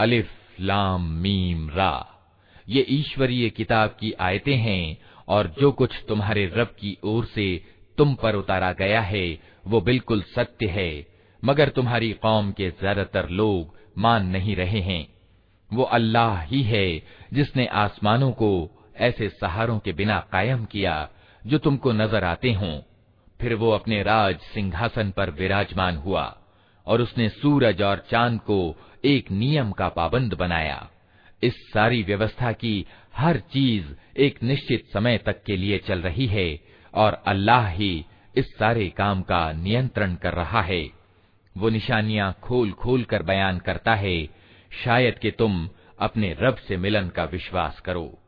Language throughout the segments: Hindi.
अलिफ, लाम, मीम, रा। ये ईश्वरीय किताब की आयतें हैं और जो कुछ तुम्हारे रब की ओर से तुम पर उतारा गया है, वो बिल्कुल सत्य है। मगर तुम्हारी कौम के ज़्यादातर लोग मान नहीं रहे हैं। वो अल्लाह ही है जिसने आसमानों को ऐसे सहारों के बिना कायम किया, जो तुमको नज़र आते हों। फिर वो अपने राज सिंहासन पर विराजमान हुआ और उसने सूरज और चाँद को एक नियम का पाबंद बनाया। इस सारी व्यवस्था की हर चीज़ एक निश्चित समय तक के लिए चल रही है और अल्लाह ही इस सारे काम का नियंत्रण कर रहा है। वो निशानियाँ खोल खोल कर बयान करता है, शायद कि तुम अपने रब से मिलन का विश्वास करो।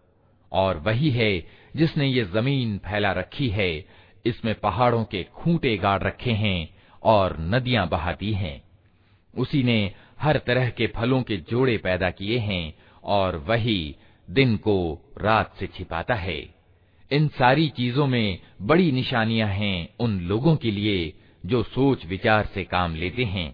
और वही है जिसने ये ज़मीन फैला रखी है, इसमें पहाड़ों के खूंटे गाड़ रखे हैं और नदियाँ बहाती हैं। उसी ने हर तरह के फलों के जोड़े पैदा किए हैं और वही दिन को रात से छिपाता है इन सारी चीजों में बड़ी निशानियां हैं उन लोगों के लिए जो सोच विचार से काम लेते हैं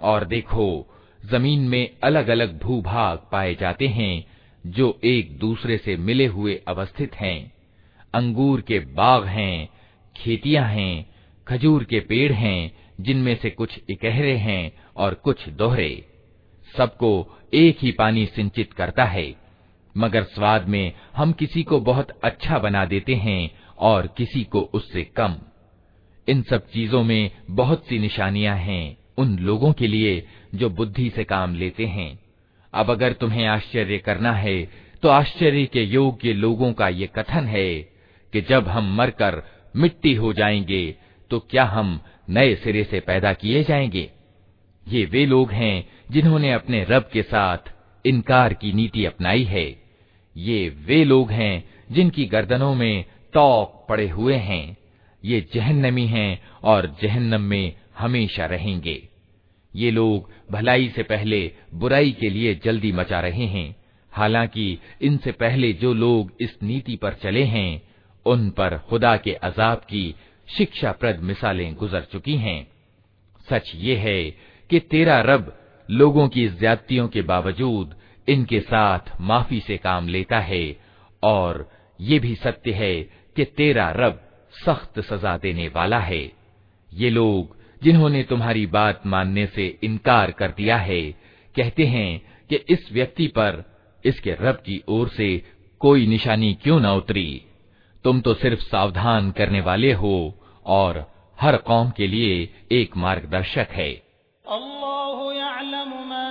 और देखो जमीन में अलग अलग भूभाग पाए जाते हैं जो एक दूसरे से मिले हुए अवस्थित हैं अंगूर के बाग हैं खेतियां हैं खजूर के पेड़ हैं जिनमें से कुछ इकहरे हैं और कुछ दोहरे सबको एक ही पानी सिंचित करता है मगर स्वाद में हम किसी को बहुत अच्छा बना देते हैं और किसी को उससे कम। इन सब चीज़ों में बहुत सी निशानियाँ हैं उन लोगों के लिए जो बुद्धि से काम लेते हैं। अब अगर तुम्हें आश्चर्य करना है तो आश्चर्य के योग्य लोगों का ये कथन है कि जब हम मरकर मिट्टी हो जाएँगे तो क्या हम नए सिरे से पैदा किए जाएँगे? ये वे लोग हैं जिन्होंने अपने रब के साथ इनकार की नीति अपनाई है। ये वे लोग हैं जिनकी गर्दनों में तौक पड़े हुए हैं। ये जहन्नमी हैं और जहन्नम में हमेशा रहेंगे। ये लोग भलाई से पहले बुराई के लिए जल्दी मचा रहे हैं। हालाँकि इनसे पहले जो लोग इस नीति पर चले हैं, उन पर खुदा के अजाब की शिक्षाप्रद मिसालें गुजर चुकी हैं। सच ये है कि तेरा रब लोगों की ज्यादतियों के बावजूद इनके साथ माफ़ी से काम लेता है और ये भी सत्य है कि तेरा रब सख्त सजा देने वाला है। ये लोग जिन्होंने तुम्हारी बात मानने से इनकार कर दिया है, कहते हैं कि इस व्यक्ति पर इसके रब की ओर से कोई निशानी क्यों न उतरी। तुम तो सिर्फ़ सावधान करने वाले हो और हर कौम के लिए एक मार्गदर्शक है।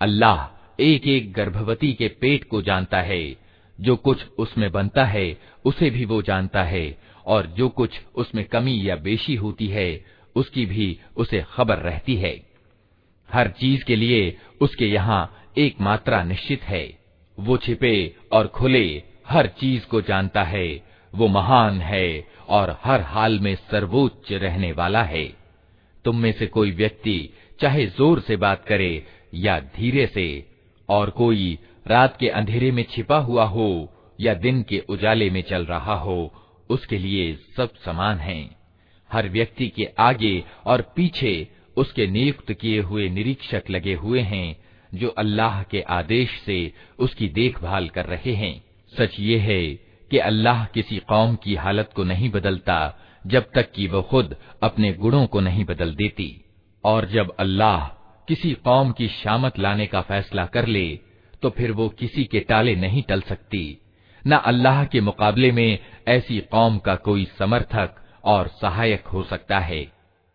अल्लाह एक एक गर्भवती के पेट को जानता है जो कुछ उसमें बनता है उसे भी वो जानता है और जो कुछ उसमें कमी या बेशी होती है उसकी भी उसे खबर रहती है हर चीज़ के लिए उसके यहाँ एक मात्रा निश्चित है। वो छिपे और खुले हर चीज़ को जानता है। वो महान है और हर हाल में सर्वोच्च रहने वाला है। तुम में से कोई व्यक्ति चाहे ज़ोर से बात करे या धीरे से, और कोई रात के अंधेरे में छिपा हुआ हो या दिन के उजाले में चल रहा हो, उसके लिए सब समान हैं। हर व्यक्ति के आगे और पीछे उसके नियुक्त किए हुए निरीक्षक लगे हुए हैं, जो अल्लाह के आदेश से उसकी देखभाल कर रहे हैं। सच ये है कि अल्लाह किसी कौम की हालत को नहीं बदलता, जब तक कि वह खुद अपने गुणों को नहीं बदल देती। और जब अल्लाह किसी कौम की शामत लाने का फैसला कर ले तो फिर वो किसी के टाले नहीं टल सकती। न अल्लाह के मुकाबले में ऐसी कौम का कोई समर्थक और सहायक हो सकता है।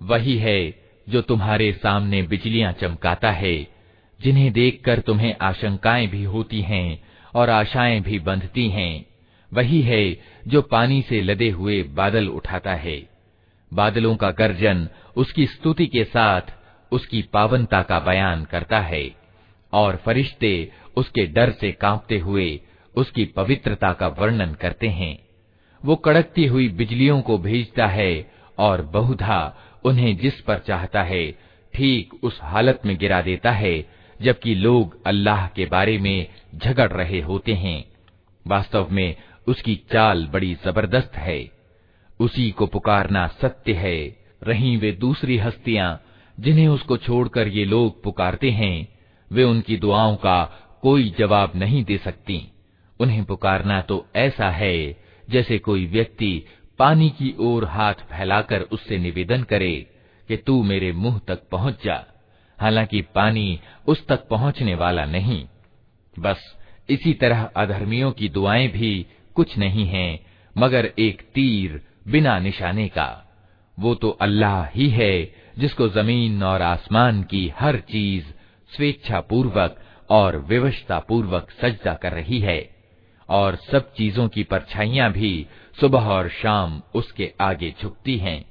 वही है जो तुम्हारे सामने बिजलियां चमकाता है जिन्हें देखकर तुम्हें आशंकाएं भी होती हैं और आशाएं भी बंधती हैं वही है जो पानी से लदे हुए बादल उठाता है। बादलों का गर्जन उसकी स्तुति के साथ उसकी पावनता का बयान करता है, और फरिश्ते उसके डर से कांपते हुए उसकी पवित्रता का वर्णन करते हैं। वो कड़कती हुई बिजलियों को भेजता है और बहुधा उन्हें जिस पर चाहता है, ठीक उस हालत में गिरा देता है, जबकि लोग अल्लाह के बारे में झगड़ रहे होते हैं। वास्तव में उसकी चाल बड़ी ज़बरदस्त है। उसी को पुकारना सत्य है। रही वे दूसरी हस्तियाँ, जिन्हें उसको छोड़कर ये लोग पुकारते हैं, वे उनकी दुआओं का कोई जवाब नहीं दे सकती। उन्हें पुकारना तो ऐसा है, जैसे कोई व्यक्ति पानी की ओर हाथ फैलाकर उससे निवेदन करे कि तू मेरे मुँह तक पहुँच जा। हालाँकि पानी उस तक पहुँचने वाला नहीं। बस इसी तरह अधर्मियों की दुआएँ भी कुछ नहीं है, मगर एक तीर बिना निशाने का। वो तो अल्लाह ही है, जिसको ज़मीन और आसमान की हर चीज़ स्वेच्छा पूर्वक और विवशता पूर्वक सजदा कर रही है, और सब चीज़ों की परछाइयाँ भी सुबह और शाम उसके आगे झुकती हैं।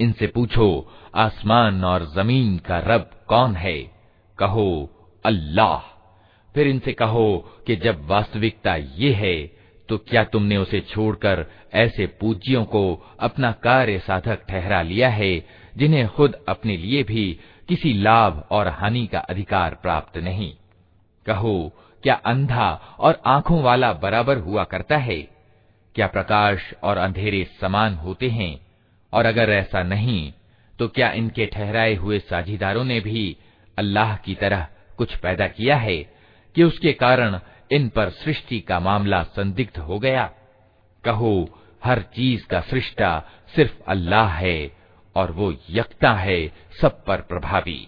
इनसे पूछो आसमान और जमीन का रब कौन है कहो अल्लाह फिर इनसे कहो कि जब वास्तविकता ये है तो क्या तुमने उसे छोड़कर ऐसे पूज्यों को अपना कार्य साधक ठहरा लिया है, जिन्हें खुद अपने लिए भी किसी लाभ और हानि का अधिकार प्राप्त नहीं? कहो, क्या अंधा और आँखों वाला बराबर हुआ करता है? क्या प्रकाश और अंधेरे समान होते हैं? और अगर ऐसा नहीं तो क्या इनके ठहराए हुए साझीदारों ने भी अल्लाह की तरह कुछ पैदा किया है कि उसके कारण इन पर सृष्टि का मामला संदिग्ध हो गया। कहो, हर चीज़ का सृष्टा सिर्फ़ अल्लाह है और वो यकता है सब पर प्रभावी।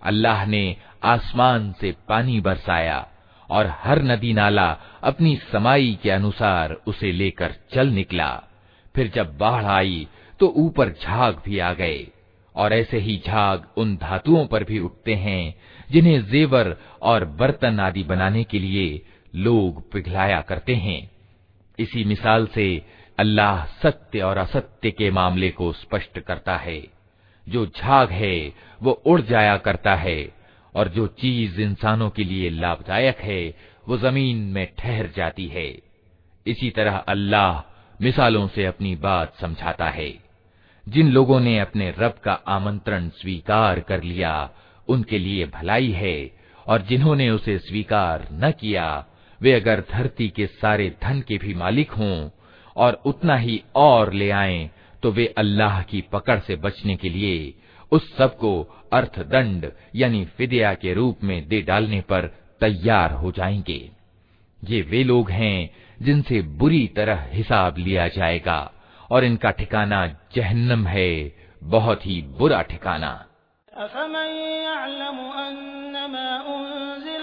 अल्लाह ने आसमान से पानी बरसाया और हर नदी नाला अपनी समाई के अनुसार उसे लेकर चल निकला फिर जब बाढ़ आई तो ऊपर झाग भी आ गए और ऐसे ही झाग उन धातुओं पर भी उठते हैं जिन्हें जेवर और बर्तन आदि बनाने के लिए लोग पिघलाया करते हैं। इसी मिसाल से अल्लाह सत्य और असत्य के मामले को स्पष्ट करता है। जो झाग है, वो उड़ जाया करता है, और जो चीज़ इंसानों के लिए लाभदायक है, वो ज़मीन में ठहर जाती है। इसी तरह अल्लाह मिसालों से अपनी बात समझाता है। जिन लोगों ने अपने रब का आमंत्रण स्वीकार कर लिया, उनके लिए भलाई है, और जिन्होंने उसे स्वीकार न किया वे अगर धरती के सारे धन के भी मालिक हों और उतना ही और ले आए तो वे अल्लाह की पकड़ से बचने के लिए उस सबको अर्थदंड यानी फिदिया के रूप में दे डालने पर तैयार हो जाएँगे। ये वे लोग हैं जिनसे बुरी तरह हिसाब लिया जाएगा और इनका ठिकाना जहन्नम है, बहुत ही बुरा ठिकाना।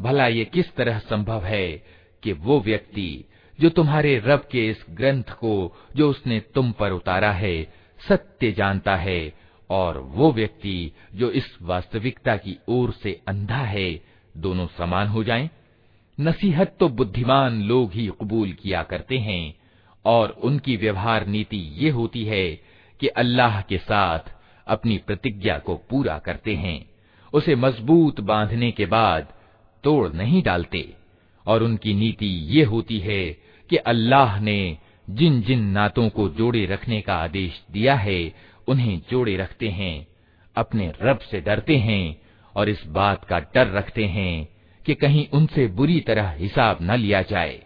भला ये किस तरह संभव है कि वो व्यक्ति जो तुम्हारे रब के इस ग्रंथ को जो उसने तुम पर उतारा है सत्य जानता है और वो व्यक्ति जो इस वास्तविकता की ओर से अंधा है दोनों समान हो जाएं? नसीहत तो बुद्धिमान लोग ही कबूल किया करते हैं और उनकी व्यवहार नीति ये होती है कि अल्लाह के साथ अपनी प्रतिज्ञा को पूरा करते हैं। उसे मज़बूत बांधने के बाद तोड़ नहीं डालते। और उनकी नीति ये होती है कि अल्लाह ने जिन जिन नातों को जोड़े रखने का आदेश दिया है, उन्हें जोड़े रखते हैं, अपने रब से डरते हैं और इस बात का डर रखते हैं कि कहीं उनसे बुरी तरह हिसाब न लिया जाए।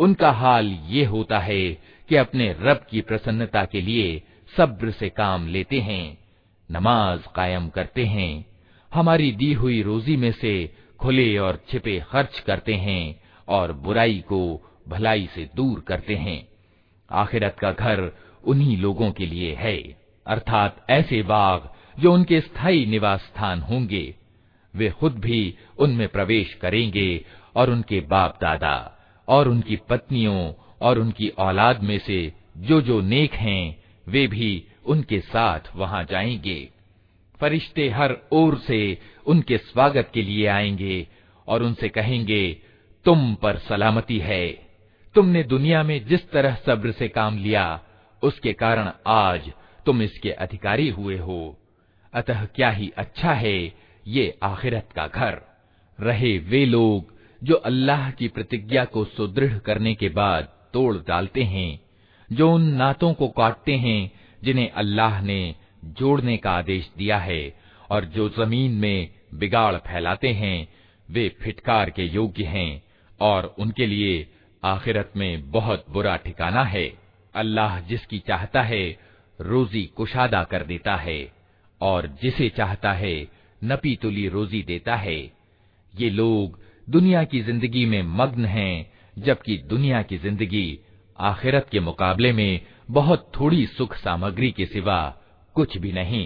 उनका हाल ये होता है कि अपने रब की प्रसन्नता के लिए सब्र से काम लेते हैं नमाज कायम करते हैं हमारी दी हुई रोजी में से खुले और छिपे खर्च करते हैं और बुराई को भलाई से दूर करते हैं। आखिरत का घर उन्हीं लोगों के लिए है, अर्थात ऐसे बाग जो उनके स्थायी निवास स्थान होंगे। वे खुद भी उनमें प्रवेश करेंगे और उनके बाप दादा और उनकी पत्नियों और उनकी औलाद में से जो जो नेक हैं, वे भी उनके साथ वहाँ जाएँगे। फरिश्ते हर ओर से उनके स्वागत के लिए आएँगे और उनसे कहेंगे, तुम पर सलामती है। तुमने दुनिया में जिस तरह सब्र से काम लिया, उसके कारण आज तुम इसके अधिकारी हुए हो। अतः क्या ही अच्छा है ये आखिरत का घर। रहे वे लोग जो अल्लाह की प्रतिज्ञा को सुदृढ़ करने के बाद तोड़ डालते हैं, जो उन नातों को काटते हैं, जिन्हें अल्लाह ने जोड़ने का आदेश दिया है, और जो ज़मीन में बिगाड़ फैलाते हैं, वे फिटकार के योग्य हैं और उनके लिए आखिरत में बहुत बुरा ठिकाना है। अल्लाह जिसकी चाहता है, रोजी कुशादा कर देता है और जिसे चाहता है नपी तुली रोजी देता है। ये लोग दुनिया की ज़िंदगी में मग्न हैं, जबकि दुनिया की ज़िंदगी आखिरत के मुकाबले में बहुत थोड़ी सुख सामग्री के सिवा कुछ भी नहीं।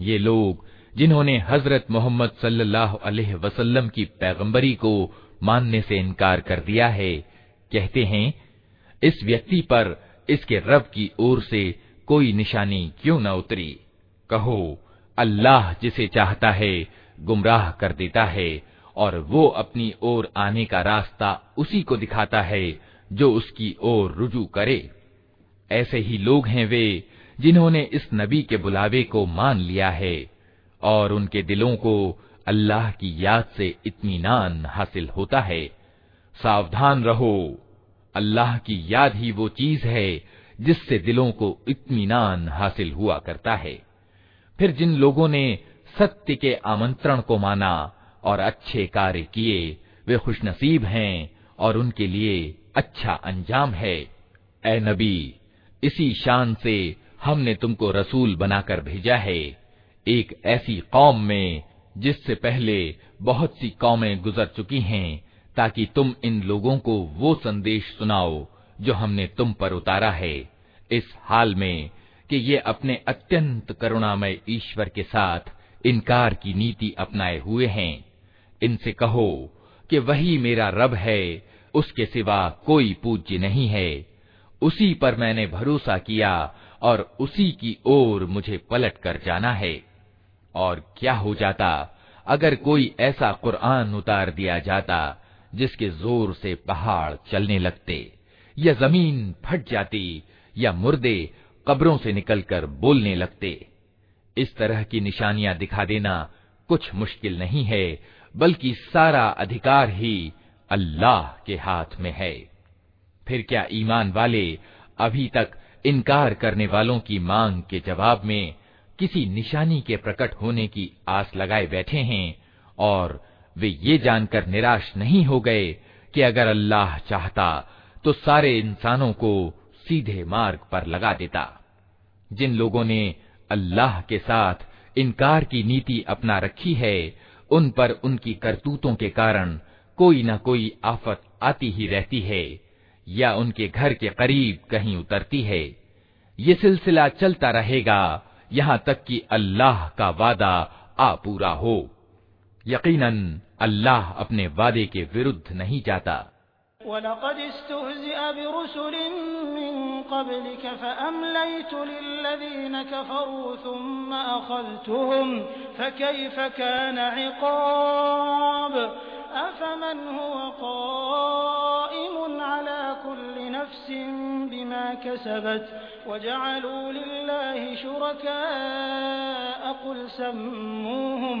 ये लोग जिन्होंने हजरत मोहम्मद सल्लल्लाहु अलैहि वसल्लम की पैगंबरी को मानने से इनकार कर दिया है कहते हैं, इस व्यक्ति पर इसके रब की ओर से कोई निशानी क्यों न उतरी? कहो, अल्लाह जिसे चाहता है, गुमराह कर देता है, और वो अपनी ओर आने का रास्ता उसी को दिखाता है, जो उसकी ओर रुजू करे। ऐसे ही लोग हैं वे, जिन्होंने इस नबी के बुलावे को मान लिया है, और उनके दिलों को अल्लाह की याद से इत्मीनान हासिल होता है। सावधान रहो। अल्लाह की याद ही वो चीज़ है जिससे दिलों को इत्मीनान हासिल हुआ करता है। फिर जिन लोगों ने सत्य के आमंत्रण को माना और अच्छे कार्य किए, वे खुशनसीब हैं और उनके लिए अच्छा अंजाम है। ए नबी, इसी शान से हमने तुमको रसूल बनाकर भेजा है। एक ऐसी कौम में जिससे पहले बहुत सी कौमें गुजर चुकी हैं ताकि तुम इन लोगों को वो संदेश सुनाओ, जो हमने तुम पर उतारा है। इस हाल में कि ये अपने अत्यंत करुणामय ईश्वर के साथ इनकार की नीति अपनाए हुए हैं। इनसे कहो कि वही मेरा रब है, उसके सिवा कोई पूज्य नहीं है। उसी पर मैंने भरोसा किया और उसी की ओर मुझे पलट कर जाना है। और क्या हो जाता अगर कोई ऐसा कुरान उतार दिया जाता जिसके ज़ोर से पहाड़ चलने लगते। या ज़मीन फट जाती, या मुर्दे कब्रों से निकलकर बोलने लगते। इस तरह की निशानियाँ दिखा देना कुछ मुश्किल नहीं है, बल्कि सारा अधिकार ही अल्लाह के हाथ में है। फिर क्या ईमान वाले अभी तक इनकार करने वालों की मांग के जवाब में किसी निशानी के प्रकट होने की आस लगाए बैठे हैं, और वे ये जानकर निराश नहीं हो गए कि अगर अल्लाह चाहता तो सारे इंसानों को सीधे मार्ग पर लगा देता। जिन लोगों ने अल्लाह के साथ इनकार की नीति अपना रखी है, उन पर उनकी करतूतों के कारण कोई न कोई आफत आती ही रहती है, या उनके घर के करीब कहीं उतरती है। ये सिलसिला चलता रहेगा, यहाँ तक कि अल्लाह का वादा आ पूरा हो। यकीनन अल्लाह अपने वादे के विरुद्ध नहीं जाता वलक़द इस्तुहज़िअ बिरुसुलिन मिन क़ब्लिक फ़अमलयतु लिल्लज़ीन कफ़रू थुम्म अख़ज़्तुहुम फ़कैफ़ कान इक़ाब अफ़मन हुव क़ाइमुन अला कुल्लि नफ़्सिन बिमा कसबत वजअलू लिल्लाहि शुरकाअ क़ुल सम्मूहुम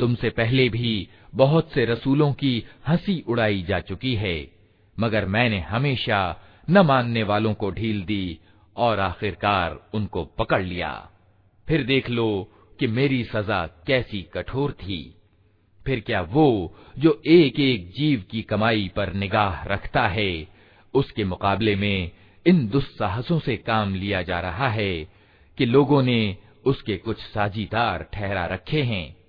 तुमसे पहले भी बहुत से रसूलों की हँसी उड़ाई जा चुकी है, मगर मैंने हमेशा न मानने वालों को ढील दी और आखिरकार उनको पकड़ लिया। फिर देख लो कि मेरी सजा कैसी कठोर थी। फिर क्या वो जो एक एक जीव की कमाई पर निगाह रखता है, उसके मुकाबले में इन दुस्साहसों से काम लिया जा रहा है कि लोगों ने उसके कुछ साझीदार ठहरा रखे हैं।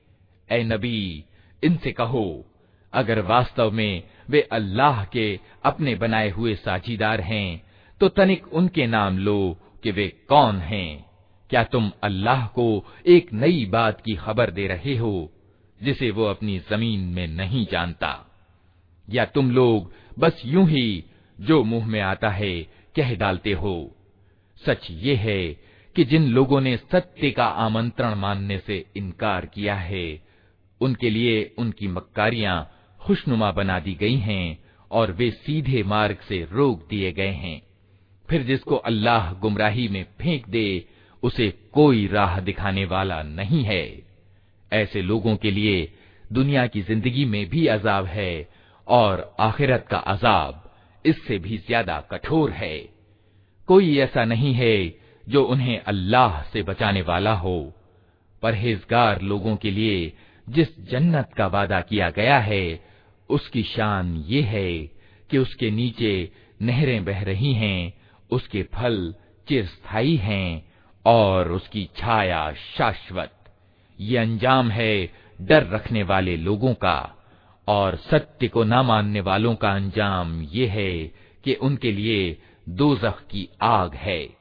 ए नबी, इनसे कहो, अगर वास्तव में वे अल्लाह के अपने बनाए हुए साझीदार हैं तो तनिक उनके नाम लो कि वे कौन हैं। क्या तुम अल्लाह को एक नई बात की खबर दे रहे हो, जिसे वो अपनी ज़मीन में नहीं जानता? या तुम लोग बस यूँ ही जो मुँह में आता है कह डालते हो? सच ये है कि जिन लोगों ने सत्य का आमंत्रण मानने से इनकार किया है उनके लिए उनकी मक्कारियाँ खुशनुमा बना दी गई हैं और वे सीधे मार्ग से रोक दिए गए हैं। फिर जिसको अल्लाह गुमराही में फेंक दे, उसे कोई राह दिखाने वाला नहीं है। ऐसे लोगों के लिए दुनिया की ज़िंदगी में भी अजाब है और आखिरत का अजाब इससे भी ज़्यादा कठोर है। कोई ऐसा नहीं है जो उन्हें अल्लाह से बचाने वाला हो। परहेजगार लोगों के लिए जिस जन्नत का वादा किया गया है, उसकी शान ये है कि उसके नीचे नहरें बह रही हैं, उसके फल चिरस्थायी हैं और उसकी छाया शाश्वत। ये अंजाम है डर रखने वाले लोगों का और सत्य को न मानने वालों का अंजाम ये है कि उनके लिए दोजख की आग है।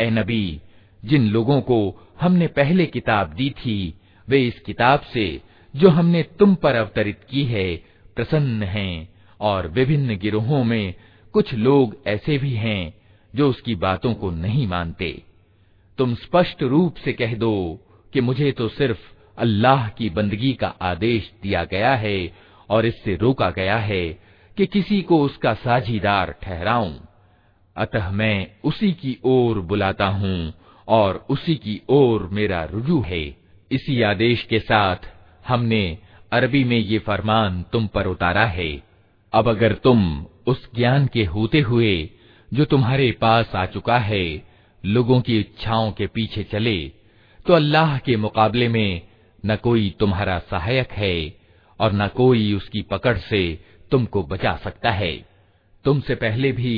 ए नबी, जिन लोगों को हमने पहले किताब दी थी, वे इस किताब से जो हमने तुम पर अवतरित की है, प्रसन्न हैं और विभिन्न गिरोहों में कुछ लोग ऐसे भी हैं जो उसकी बातों को नहीं मानते। तुम स्पष्ट रूप से कह दो कि मुझे तो सिर्फ़ अल्लाह की बंदगी का आदेश दिया गया है और इससे रोका गया है कि किसी को उसका साझीदार ठहराऊं। अतः मैं उसी की ओर बुलाता हूँ और उसी की ओर मेरा रुजू है। इसी आदेश के साथ हमने अरबी में ये फरमान तुम पर उतारा है। अब अगर तुम उस ज्ञान के होते हुए जो तुम्हारे पास आ चुका है, लोगों की इच्छाओं के पीछे चले तो अल्लाह के मुकाबले में न कोई तुम्हारा सहायक है और न कोई उसकी पकड़ से तुमको बचा सकता है। तुमसे पहले भी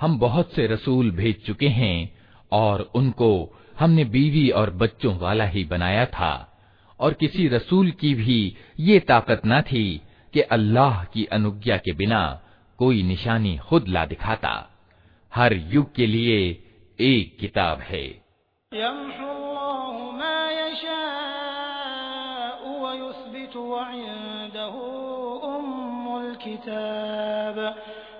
हम बहुत से रसूल भेज चुके हैं और उनको हमने बीवी और बच्चों वाला ही बनाया था। और किसी रसूल की भी ये ताकत न थी कि अल्लाह की अनुज्ञा के बिना कोई निशानी खुद ला दिखाता। हर युग के लिए एक किताब है।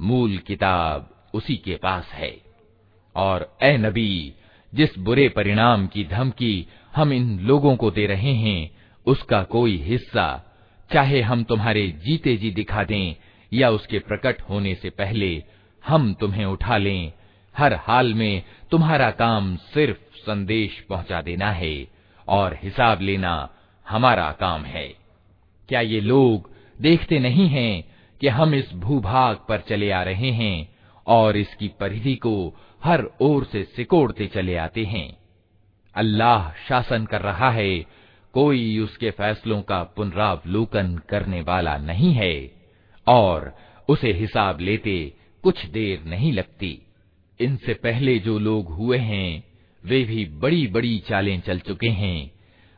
मूल किताब उसी के पास है। और ए नबी, जिस बुरे परिणाम की धमकी हम इन लोगों को दे रहे हैं, उसका कोई हिस्सा, चाहे हम तुम्हारे जीते जी दिखा दें, या उसके प्रकट होने से पहले हम तुम्हें उठा लें, हर हाल में तुम्हारा काम सिर्फ़ संदेश पहुँचा देना है, और हिसाब लेना हमारा काम है। क्या ये लोग देखते नहीं हैं कि हम इस भूभाग पर चले आ रहे हैं और इसकी परिधि को हर ओर से सिकोड़ते चले आते हैं। अल्लाह शासन कर रहा है, कोई उसके फैसलों का पुनरावलोकन करने वाला नहीं है और उसे हिसाब लेते कुछ देर नहीं लगती। इनसे पहले जो लोग हुए हैं, वे भी बड़ी बड़ी चालें चल चुके हैं,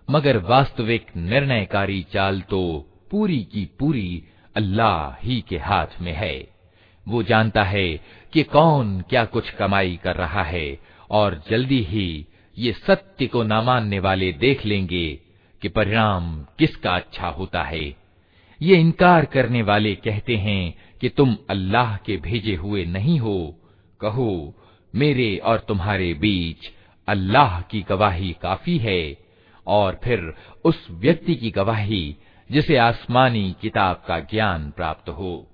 मगर वास्तविक निर्णयकारी चाल तो पूरी की पूरी अल्लाह ही के हाथ में है। वो जानता है कि कौन क्या कुछ कमाई कर रहा है और जल्दी ही ये सत्य को न मानने वाले देख लेंगे कि परिणाम किसका अच्छा होता है। ये इनकार करने वाले कहते हैं कि तुम अल्लाह के भेजे हुए नहीं हो। कहो, मेरे और तुम्हारे बीच अल्लाह की गवाही काफ़ी है और फिर उस व्यक्ति की गवाही जिसे आसमानी किताब का ज्ञान प्राप्त हो।